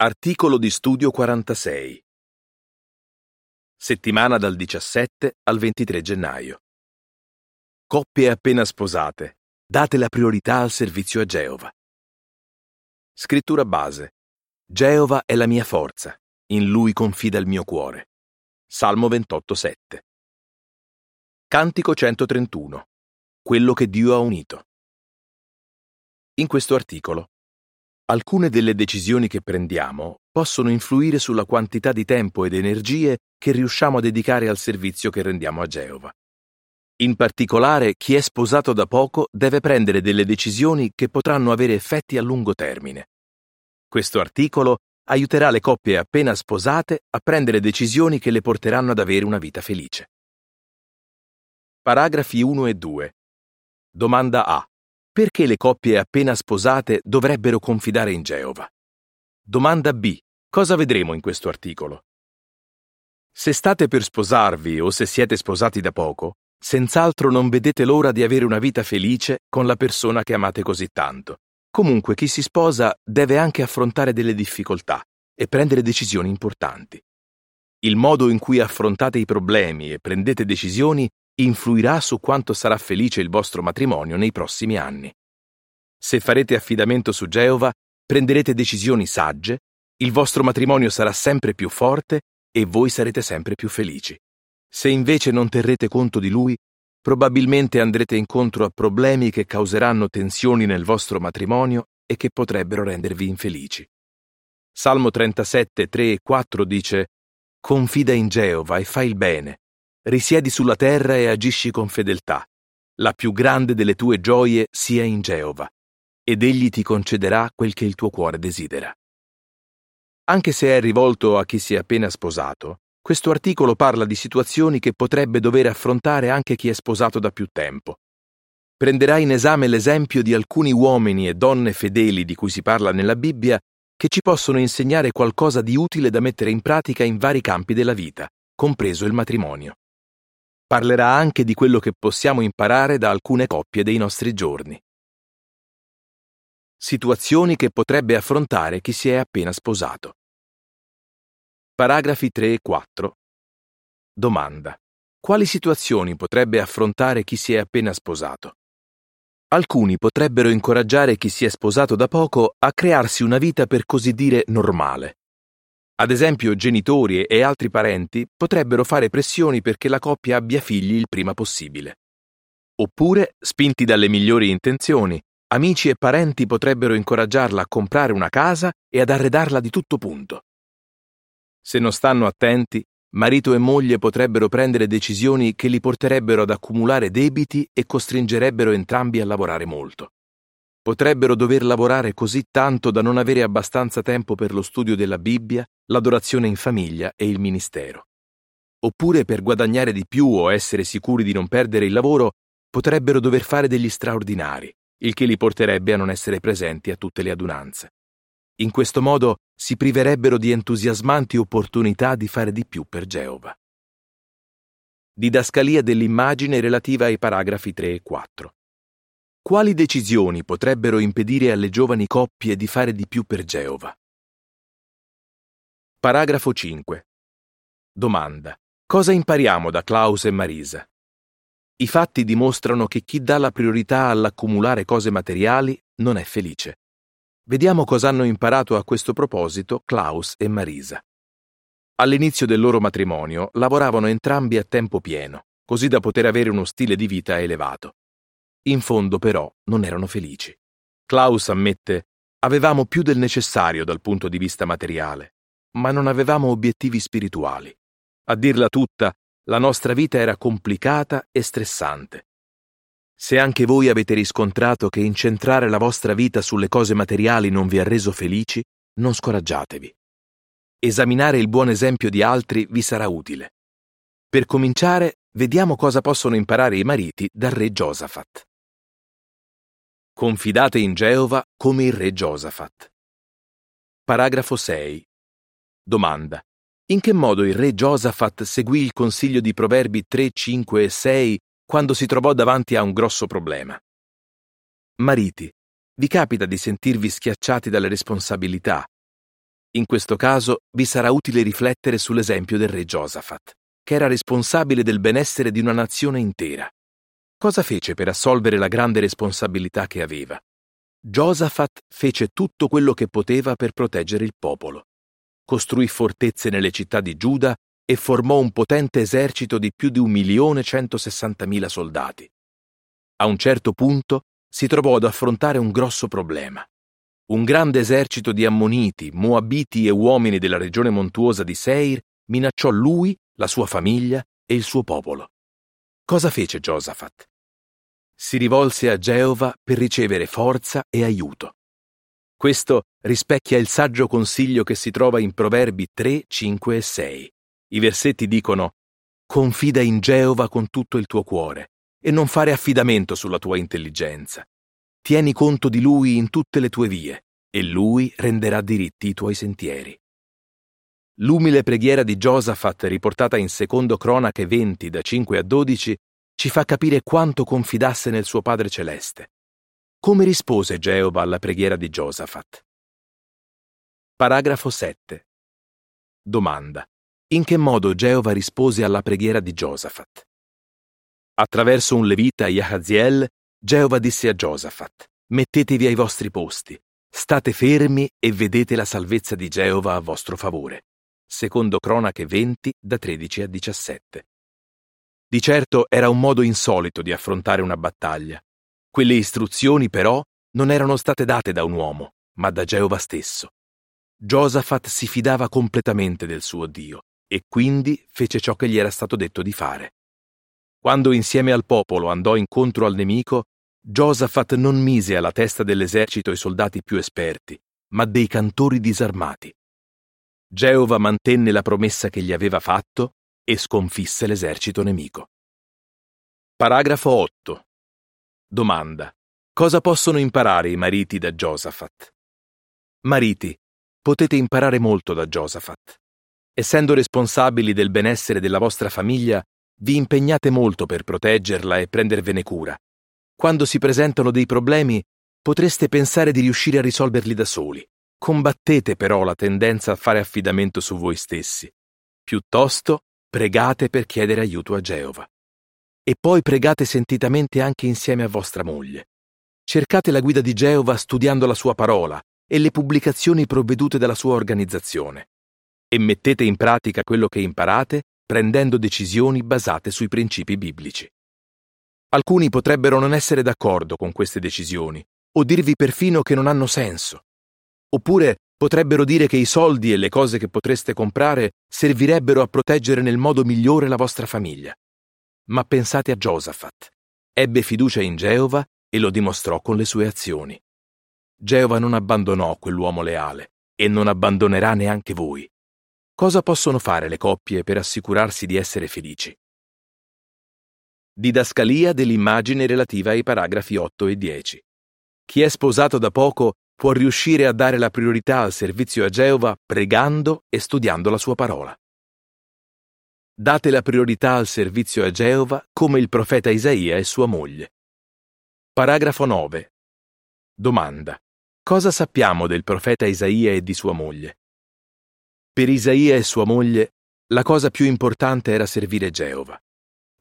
Articolo di studio 46. Settimana dal 17 al 23 gennaio. Coppie appena sposate. Date la priorità al servizio a Geova. Scrittura base. Geova è la mia forza. In lui confida il mio cuore. Salmo 28,7. Cantico 131. Quello che Dio ha unito. In questo articolo Alcune delle decisioni che prendiamo possono influire sulla quantità di tempo ed energie che riusciamo a dedicare al servizio che rendiamo a Geova. In particolare, chi è sposato da poco deve prendere delle decisioni che potranno avere effetti a lungo termine. Questo articolo aiuterà le coppie appena sposate a prendere decisioni che le porteranno ad avere una vita felice. Paragrafi 1 e 2. Domanda A. Perché le coppie appena sposate dovrebbero confidare in Geova? Domanda B. Cosa vedremo in questo articolo? Se state per sposarvi o se siete sposati da poco, senz'altro non vedete l'ora di avere una vita felice con la persona che amate così tanto. Comunque chi si sposa deve anche affrontare delle difficoltà e prendere decisioni importanti. Il modo in cui affrontate i problemi e prendete decisioni influirà su quanto sarà felice il vostro matrimonio nei prossimi anni. Se farete affidamento su Geova, prenderete decisioni sagge, il vostro matrimonio sarà sempre più forte e voi sarete sempre più felici. Se invece non terrete conto di lui, probabilmente andrete incontro a problemi che causeranno tensioni nel vostro matrimonio e che potrebbero rendervi infelici. Salmo 37, 3 e 4 dice Confida in Geova e fai il bene, risiedi sulla terra e agisci con fedeltà. La più grande delle tue gioie sia in Geova, ed egli ti concederà quel che il tuo cuore desidera. Anche se è rivolto a chi si è appena sposato, questo articolo parla di situazioni che potrebbe dover affrontare anche chi è sposato da più tempo. Prenderà in esame l'esempio di alcuni uomini e donne fedeli di cui si parla nella Bibbia che ci possono insegnare qualcosa di utile da mettere in pratica in vari campi della vita, compreso il matrimonio. Parlerà anche di quello che possiamo imparare da alcune coppie dei nostri giorni. Situazioni che potrebbe affrontare chi si è appena sposato. Paragrafi 3 e 4. Domanda. Quali situazioni potrebbe affrontare chi si è appena sposato? Alcuni potrebbero incoraggiare chi si è sposato da poco a crearsi una vita per così dire normale, ad esempio, genitori e altri parenti potrebbero fare pressioni perché la coppia abbia figli il prima possibile. Oppure, spinti dalle migliori intenzioni, amici e parenti potrebbero incoraggiarla a comprare una casa e ad arredarla di tutto punto. Se non stanno attenti, marito e moglie potrebbero prendere decisioni che li porterebbero ad accumulare debiti e costringerebbero entrambi a lavorare molto potrebbero dover lavorare così tanto da non avere abbastanza tempo per lo studio della Bibbia, l'adorazione in famiglia e il ministero. Oppure per guadagnare di più o essere sicuri di non perdere il lavoro, potrebbero dover fare degli straordinari, il che li porterebbe a non essere presenti a tutte le adunanze. In questo modo si priverebbero di entusiasmanti opportunità di fare di più per Geova. Didascalia dell'immagine relativa ai paragrafi 3 e 4. Quali decisioni potrebbero impedire alle giovani coppie di fare di più per Geova? Paragrafo 5. Domanda. Cosa impariamo da Klaus e Marisa? I fatti dimostrano che chi dà la priorità all'accumulare cose materiali non è felice. Vediamo cosa hanno imparato a questo proposito Klaus e Marisa. All'inizio del loro matrimonio lavoravano entrambi a tempo pieno, così da poter avere uno stile di vita elevato. In fondo, però, non erano felici. Klaus ammette Avevamo più del necessario dal punto di vista materiale, ma non avevamo obiettivi spirituali. A dirla tutta, la nostra vita era complicata e stressante. Se anche voi avete riscontrato che incentrare la vostra vita sulle cose materiali non vi ha reso felici, non scoraggiatevi. Esaminare il buon esempio di altri vi sarà utile. Per cominciare, vediamo cosa possono imparare i mariti dal re Giosafat. Confidate in Geova come il re Giosafat. Paragrafo 6. Domanda. In che modo il re Giosafat seguì il consiglio di Proverbi 3, 5 e 6 quando si trovò davanti a un grosso problema? Mariti, vi capita di sentirvi schiacciati dalle responsabilità. In questo caso vi sarà utile riflettere sull'esempio del re Giosafat, che era responsabile del benessere di una nazione intera. Cosa fece per assolvere la grande responsabilità che aveva? Giosafat fece tutto quello che poteva per proteggere il popolo. Costruì fortezze nelle città di Giuda e formò un potente esercito di più di 1.160.000 soldati. A un certo punto si trovò ad affrontare un grosso problema. Un grande esercito di ammoniti, moabiti e uomini della regione montuosa di Seir minacciò lui, la sua famiglia e il suo popolo. Cosa fece Giosafat? si rivolse a Geova per ricevere forza e aiuto. Questo rispecchia il saggio consiglio che si trova in Proverbi 3, 5 e 6. I versetti dicono Confida in Geova con tutto il tuo cuore e non fare affidamento sulla tua intelligenza. Tieni conto di Lui in tutte le tue vie e Lui renderà diritti i tuoi sentieri. L'umile preghiera di Giosafat, riportata in secondo Cronache 20 da 5 a 12, ci fa capire quanto confidasse nel suo Padre Celeste. Come rispose Geova alla preghiera di Giosafat? Paragrafo 7. Domanda. In che modo Geova rispose alla preghiera di Giosafat? Attraverso un levita, Yahaziel, Geova disse a Giosafat, mettetevi ai vostri posti, state fermi e vedete la salvezza di Geova a vostro favore. Secondo Cronache 20, da 13 a 17. Di certo era un modo insolito di affrontare una battaglia. Quelle istruzioni, però, non erano state date da un uomo, ma da Geova stesso. Giosafat si fidava completamente del suo Dio e quindi fece ciò che gli era stato detto di fare. Quando insieme al popolo andò incontro al nemico, Giosafat non mise alla testa dell'esercito i soldati più esperti, ma dei cantori disarmati. Geova mantenne la promessa che gli aveva fatto e sconfisse l'esercito nemico. Paragrafo 8. Domanda. Cosa possono imparare i mariti da Giosafat? Mariti, potete imparare molto da Giosafat. Essendo responsabili del benessere della vostra famiglia, vi impegnate molto per proteggerla e prendervene cura. Quando si presentano dei problemi, potreste pensare di riuscire a risolverli da soli. Combattete però la tendenza a fare affidamento su voi stessi. Piuttosto, pregate per chiedere aiuto a Geova. E poi pregate sentitamente anche insieme a vostra moglie. Cercate la guida di Geova studiando la sua parola e le pubblicazioni provvedute dalla sua organizzazione. E mettete in pratica quello che imparate prendendo decisioni basate sui principi biblici. Alcuni potrebbero non essere d'accordo con queste decisioni o dirvi perfino che non hanno senso. Oppure Potrebbero dire che i soldi e le cose che potreste comprare servirebbero a proteggere nel modo migliore la vostra famiglia. Ma pensate a Giosafat. Ebbe fiducia in Geova e lo dimostrò con le sue azioni. Geova non abbandonò quell'uomo leale e non abbandonerà neanche voi. Cosa possono fare le coppie per assicurarsi di essere felici? Didascalia dell'immagine relativa ai paragrafi 8 e 10. Chi è sposato da poco può riuscire a dare la priorità al servizio a Geova pregando e studiando la sua parola. Date la priorità al servizio a Geova come il profeta Isaia e sua moglie. Paragrafo 9. Domanda. Cosa sappiamo del profeta Isaia e di sua moglie? Per Isaia e sua moglie, la cosa più importante era servire Geova.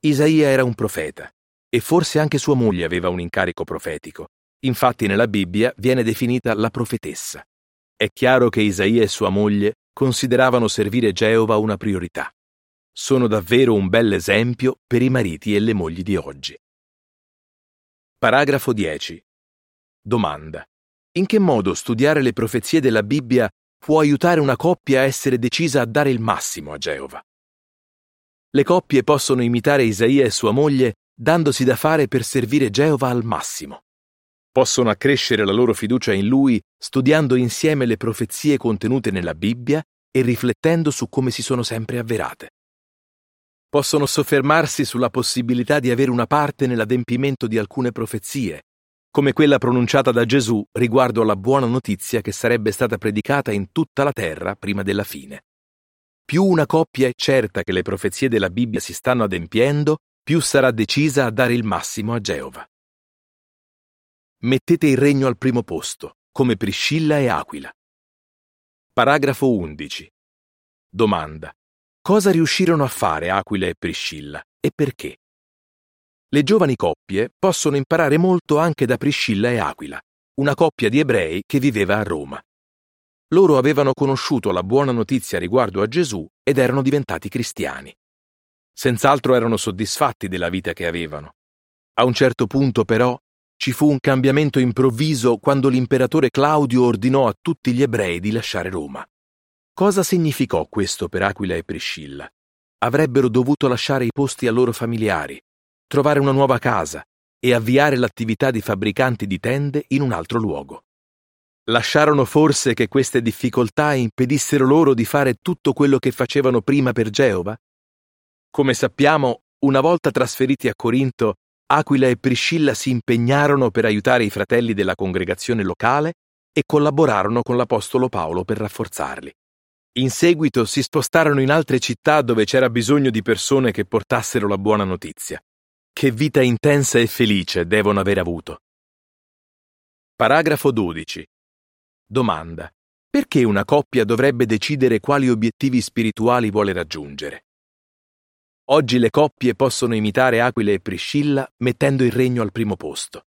Isaia era un profeta, e forse anche sua moglie aveva un incarico profetico, Infatti nella Bibbia viene definita la profetessa. È chiaro che Isaia e sua moglie consideravano servire Geova una priorità. Sono davvero un bel esempio per i mariti e le mogli di oggi. Paragrafo 10. Domanda. In che modo studiare le profezie della Bibbia può aiutare una coppia a essere decisa a dare il massimo a Geova? Le coppie possono imitare Isaia e sua moglie dandosi da fare per servire Geova al massimo possono accrescere la loro fiducia in Lui studiando insieme le profezie contenute nella Bibbia e riflettendo su come si sono sempre avverate. Possono soffermarsi sulla possibilità di avere una parte nell'adempimento di alcune profezie, come quella pronunciata da Gesù riguardo alla buona notizia che sarebbe stata predicata in tutta la terra prima della fine. Più una coppia è certa che le profezie della Bibbia si stanno adempiendo, più sarà decisa a dare il massimo a Geova. Mettete il regno al primo posto, come Priscilla e Aquila. Paragrafo 11. Domanda. Cosa riuscirono a fare Aquila e Priscilla e perché? Le giovani coppie possono imparare molto anche da Priscilla e Aquila, una coppia di ebrei che viveva a Roma. Loro avevano conosciuto la buona notizia riguardo a Gesù ed erano diventati cristiani. Senz'altro erano soddisfatti della vita che avevano. A un certo punto, però, ci fu un cambiamento improvviso quando l'imperatore Claudio ordinò a tutti gli ebrei di lasciare Roma. Cosa significò questo per Aquila e Priscilla? Avrebbero dovuto lasciare i posti a loro familiari, trovare una nuova casa e avviare l'attività di fabbricanti di tende in un altro luogo. Lasciarono forse che queste difficoltà impedissero loro di fare tutto quello che facevano prima per Geova? Come sappiamo, una volta trasferiti a Corinto, Aquila e Priscilla si impegnarono per aiutare i fratelli della congregazione locale e collaborarono con l'Apostolo Paolo per rafforzarli. In seguito si spostarono in altre città dove c'era bisogno di persone che portassero la buona notizia. Che vita intensa e felice devono aver avuto. Paragrafo 12. Domanda. Perché una coppia dovrebbe decidere quali obiettivi spirituali vuole raggiungere? Oggi le coppie possono imitare Aquila e Priscilla mettendo il regno al primo posto.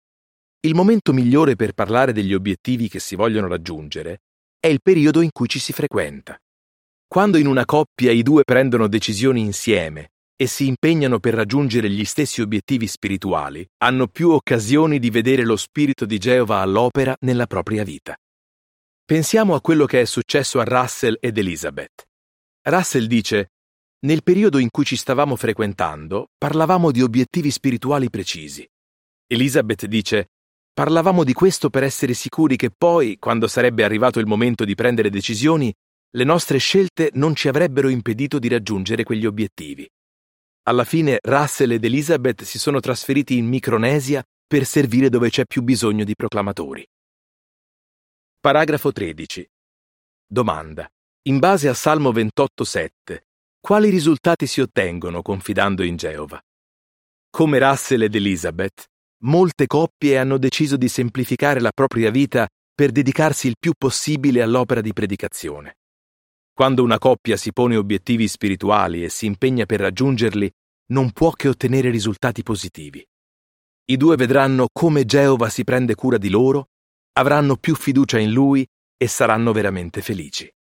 Il momento migliore per parlare degli obiettivi che si vogliono raggiungere è il periodo in cui ci si frequenta. Quando in una coppia i due prendono decisioni insieme e si impegnano per raggiungere gli stessi obiettivi spirituali, hanno più occasioni di vedere lo spirito di Geova all'opera nella propria vita. Pensiamo a quello che è successo a Russell ed Elizabeth. Russell dice nel periodo in cui ci stavamo frequentando, parlavamo di obiettivi spirituali precisi. Elizabeth dice, parlavamo di questo per essere sicuri che poi, quando sarebbe arrivato il momento di prendere decisioni, le nostre scelte non ci avrebbero impedito di raggiungere quegli obiettivi. Alla fine Russell ed Elizabeth si sono trasferiti in Micronesia per servire dove c'è più bisogno di proclamatori. Paragrafo 13. Domanda. In base a Salmo 28.7, quali risultati si ottengono confidando in Geova? Come Russell ed Elizabeth, molte coppie hanno deciso di semplificare la propria vita per dedicarsi il più possibile all'opera di predicazione. Quando una coppia si pone obiettivi spirituali e si impegna per raggiungerli, non può che ottenere risultati positivi. I due vedranno come Geova si prende cura di loro, avranno più fiducia in lui e saranno veramente felici.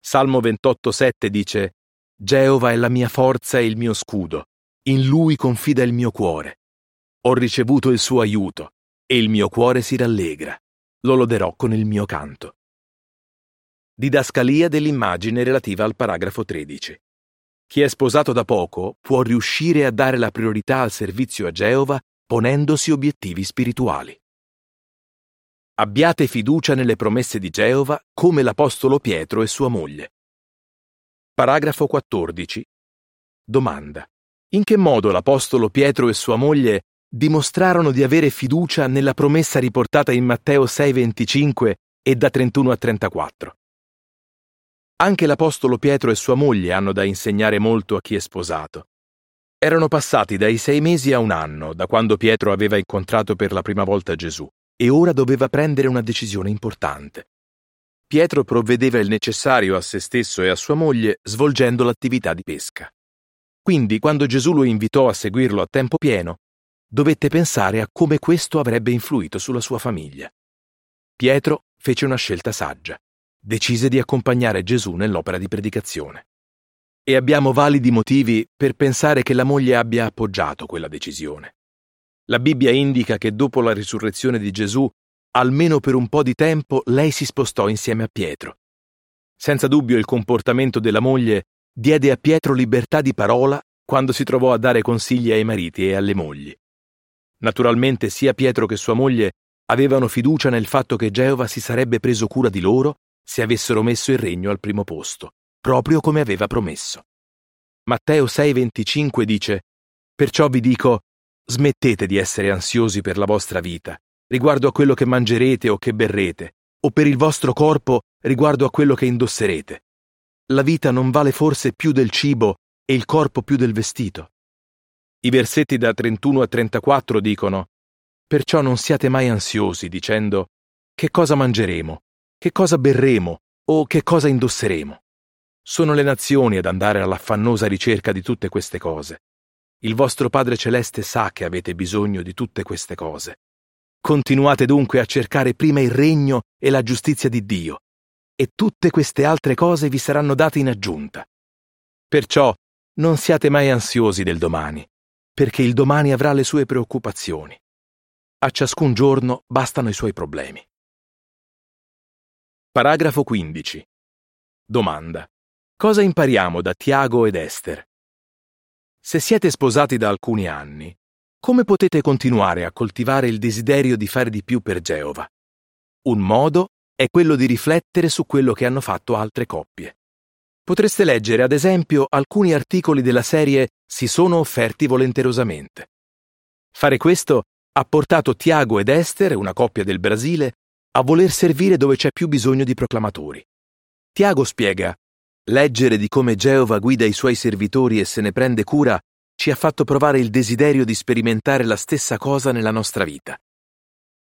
Salmo 28,7 dice Geova è la mia forza e il mio scudo, in lui confida il mio cuore. Ho ricevuto il suo aiuto e il mio cuore si rallegra. Lo loderò con il mio canto. Didascalia dell'immagine relativa al paragrafo 13. Chi è sposato da poco può riuscire a dare la priorità al servizio a Geova ponendosi obiettivi spirituali. Abbiate fiducia nelle promesse di Geova come l'Apostolo Pietro e sua moglie. Paragrafo 14. Domanda. In che modo l'Apostolo Pietro e sua moglie dimostrarono di avere fiducia nella promessa riportata in Matteo 6:25 e da 31 a 34? Anche l'Apostolo Pietro e sua moglie hanno da insegnare molto a chi è sposato. Erano passati dai sei mesi a un anno da quando Pietro aveva incontrato per la prima volta Gesù e ora doveva prendere una decisione importante. Pietro provvedeva il necessario a se stesso e a sua moglie svolgendo l'attività di pesca. Quindi, quando Gesù lo invitò a seguirlo a tempo pieno, dovette pensare a come questo avrebbe influito sulla sua famiglia. Pietro fece una scelta saggia. Decise di accompagnare Gesù nell'opera di predicazione. E abbiamo validi motivi per pensare che la moglie abbia appoggiato quella decisione. La Bibbia indica che dopo la risurrezione di Gesù almeno per un po' di tempo lei si spostò insieme a Pietro. Senza dubbio il comportamento della moglie diede a Pietro libertà di parola quando si trovò a dare consigli ai mariti e alle mogli. Naturalmente sia Pietro che sua moglie avevano fiducia nel fatto che Geova si sarebbe preso cura di loro se avessero messo il regno al primo posto, proprio come aveva promesso. Matteo 6:25 dice, Perciò vi dico, smettete di essere ansiosi per la vostra vita, riguardo a quello che mangerete o che berrete, o per il vostro corpo riguardo a quello che indosserete. La vita non vale forse più del cibo e il corpo più del vestito. I versetti da 31 a 34 dicono Perciò non siate mai ansiosi dicendo Che cosa mangeremo? Che cosa berremo? o che cosa indosseremo. Sono le nazioni ad andare all'affannosa ricerca di tutte queste cose. Il vostro Padre Celeste sa che avete bisogno di tutte queste cose. Continuate dunque a cercare prima il regno e la giustizia di Dio, e tutte queste altre cose vi saranno date in aggiunta. Perciò non siate mai ansiosi del domani, perché il domani avrà le sue preoccupazioni. A ciascun giorno bastano i suoi problemi. Paragrafo 15. Domanda. Cosa impariamo da Tiago ed Esther? Se siete sposati da alcuni anni, come potete continuare a coltivare il desiderio di fare di più per Geova? Un modo è quello di riflettere su quello che hanno fatto altre coppie. Potreste leggere, ad esempio, alcuni articoli della serie Si sono offerti volenterosamente. Fare questo ha portato Tiago ed Esther, una coppia del Brasile, a voler servire dove c'è più bisogno di proclamatori. Tiago spiega Leggere di come Geova guida i suoi servitori e se ne prende cura ci ha fatto provare il desiderio di sperimentare la stessa cosa nella nostra vita.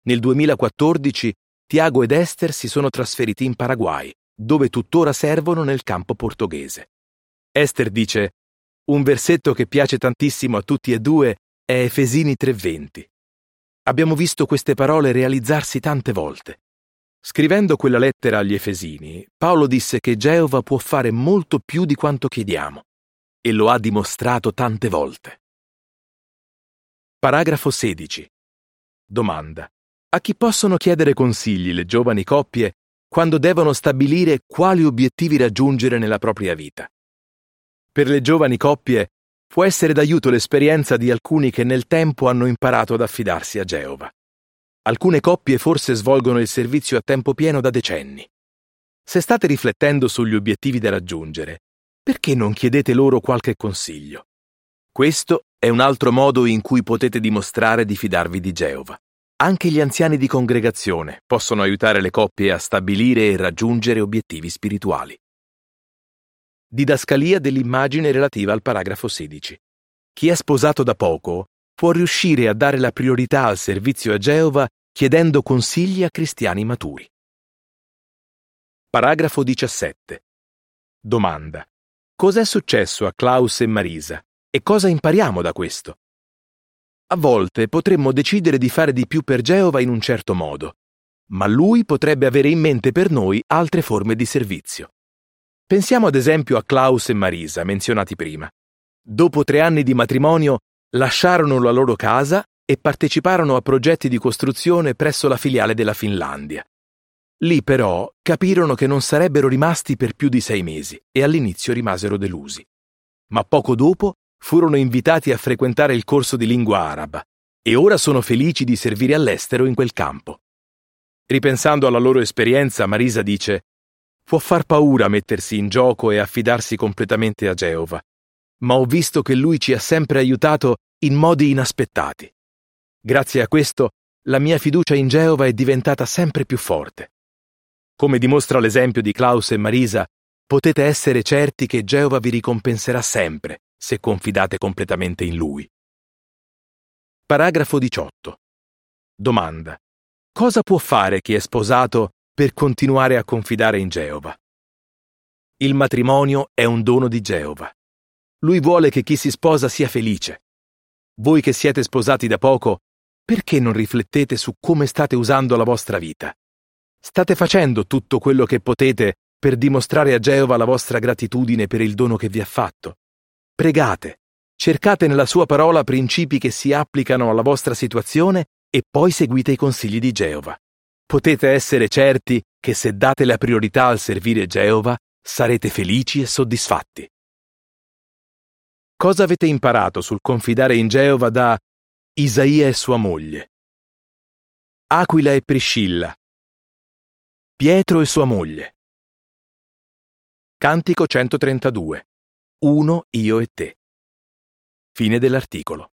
Nel 2014 Tiago ed Esther si sono trasferiti in Paraguay, dove tuttora servono nel campo portoghese. Esther dice: Un versetto che piace tantissimo a tutti e due è Efesini 3:20. Abbiamo visto queste parole realizzarsi tante volte. Scrivendo quella lettera agli Efesini, Paolo disse che Geova può fare molto più di quanto chiediamo, e lo ha dimostrato tante volte. Paragrafo 16. Domanda. A chi possono chiedere consigli le giovani coppie quando devono stabilire quali obiettivi raggiungere nella propria vita? Per le giovani coppie può essere d'aiuto l'esperienza di alcuni che nel tempo hanno imparato ad affidarsi a Geova. Alcune coppie forse svolgono il servizio a tempo pieno da decenni. Se state riflettendo sugli obiettivi da raggiungere, perché non chiedete loro qualche consiglio? Questo è un altro modo in cui potete dimostrare di fidarvi di Geova. Anche gli anziani di congregazione possono aiutare le coppie a stabilire e raggiungere obiettivi spirituali. Didascalia dell'immagine relativa al paragrafo 16. Chi è sposato da poco può riuscire a dare la priorità al servizio a Geova chiedendo consigli a cristiani maturi. Paragrafo 17. Domanda. Cos'è successo a Klaus e Marisa e cosa impariamo da questo? A volte potremmo decidere di fare di più per Geova in un certo modo, ma lui potrebbe avere in mente per noi altre forme di servizio. Pensiamo ad esempio a Klaus e Marisa, menzionati prima. Dopo tre anni di matrimonio lasciarono la loro casa e parteciparono a progetti di costruzione presso la filiale della Finlandia. Lì però capirono che non sarebbero rimasti per più di sei mesi e all'inizio rimasero delusi. Ma poco dopo furono invitati a frequentare il corso di lingua araba e ora sono felici di servire all'estero in quel campo. Ripensando alla loro esperienza, Marisa dice Può far paura mettersi in gioco e affidarsi completamente a Geova, ma ho visto che lui ci ha sempre aiutato in modi inaspettati. Grazie a questo, la mia fiducia in Geova è diventata sempre più forte. Come dimostra l'esempio di Klaus e Marisa, potete essere certi che Geova vi ricompenserà sempre se confidate completamente in lui. Paragrafo 18. Domanda. Cosa può fare chi è sposato per continuare a confidare in Geova? Il matrimonio è un dono di Geova. Lui vuole che chi si sposa sia felice. Voi che siete sposati da poco, perché non riflettete su come state usando la vostra vita? State facendo tutto quello che potete per dimostrare a Geova la vostra gratitudine per il dono che vi ha fatto? Pregate, cercate nella sua parola principi che si applicano alla vostra situazione e poi seguite i consigli di Geova. Potete essere certi che se date la priorità al servire Geova, sarete felici e soddisfatti. Cosa avete imparato sul confidare in Geova da Isaia e sua moglie? Aquila e Priscilla. Pietro e sua moglie. Cantico 132. Uno io e te. Fine dell'articolo.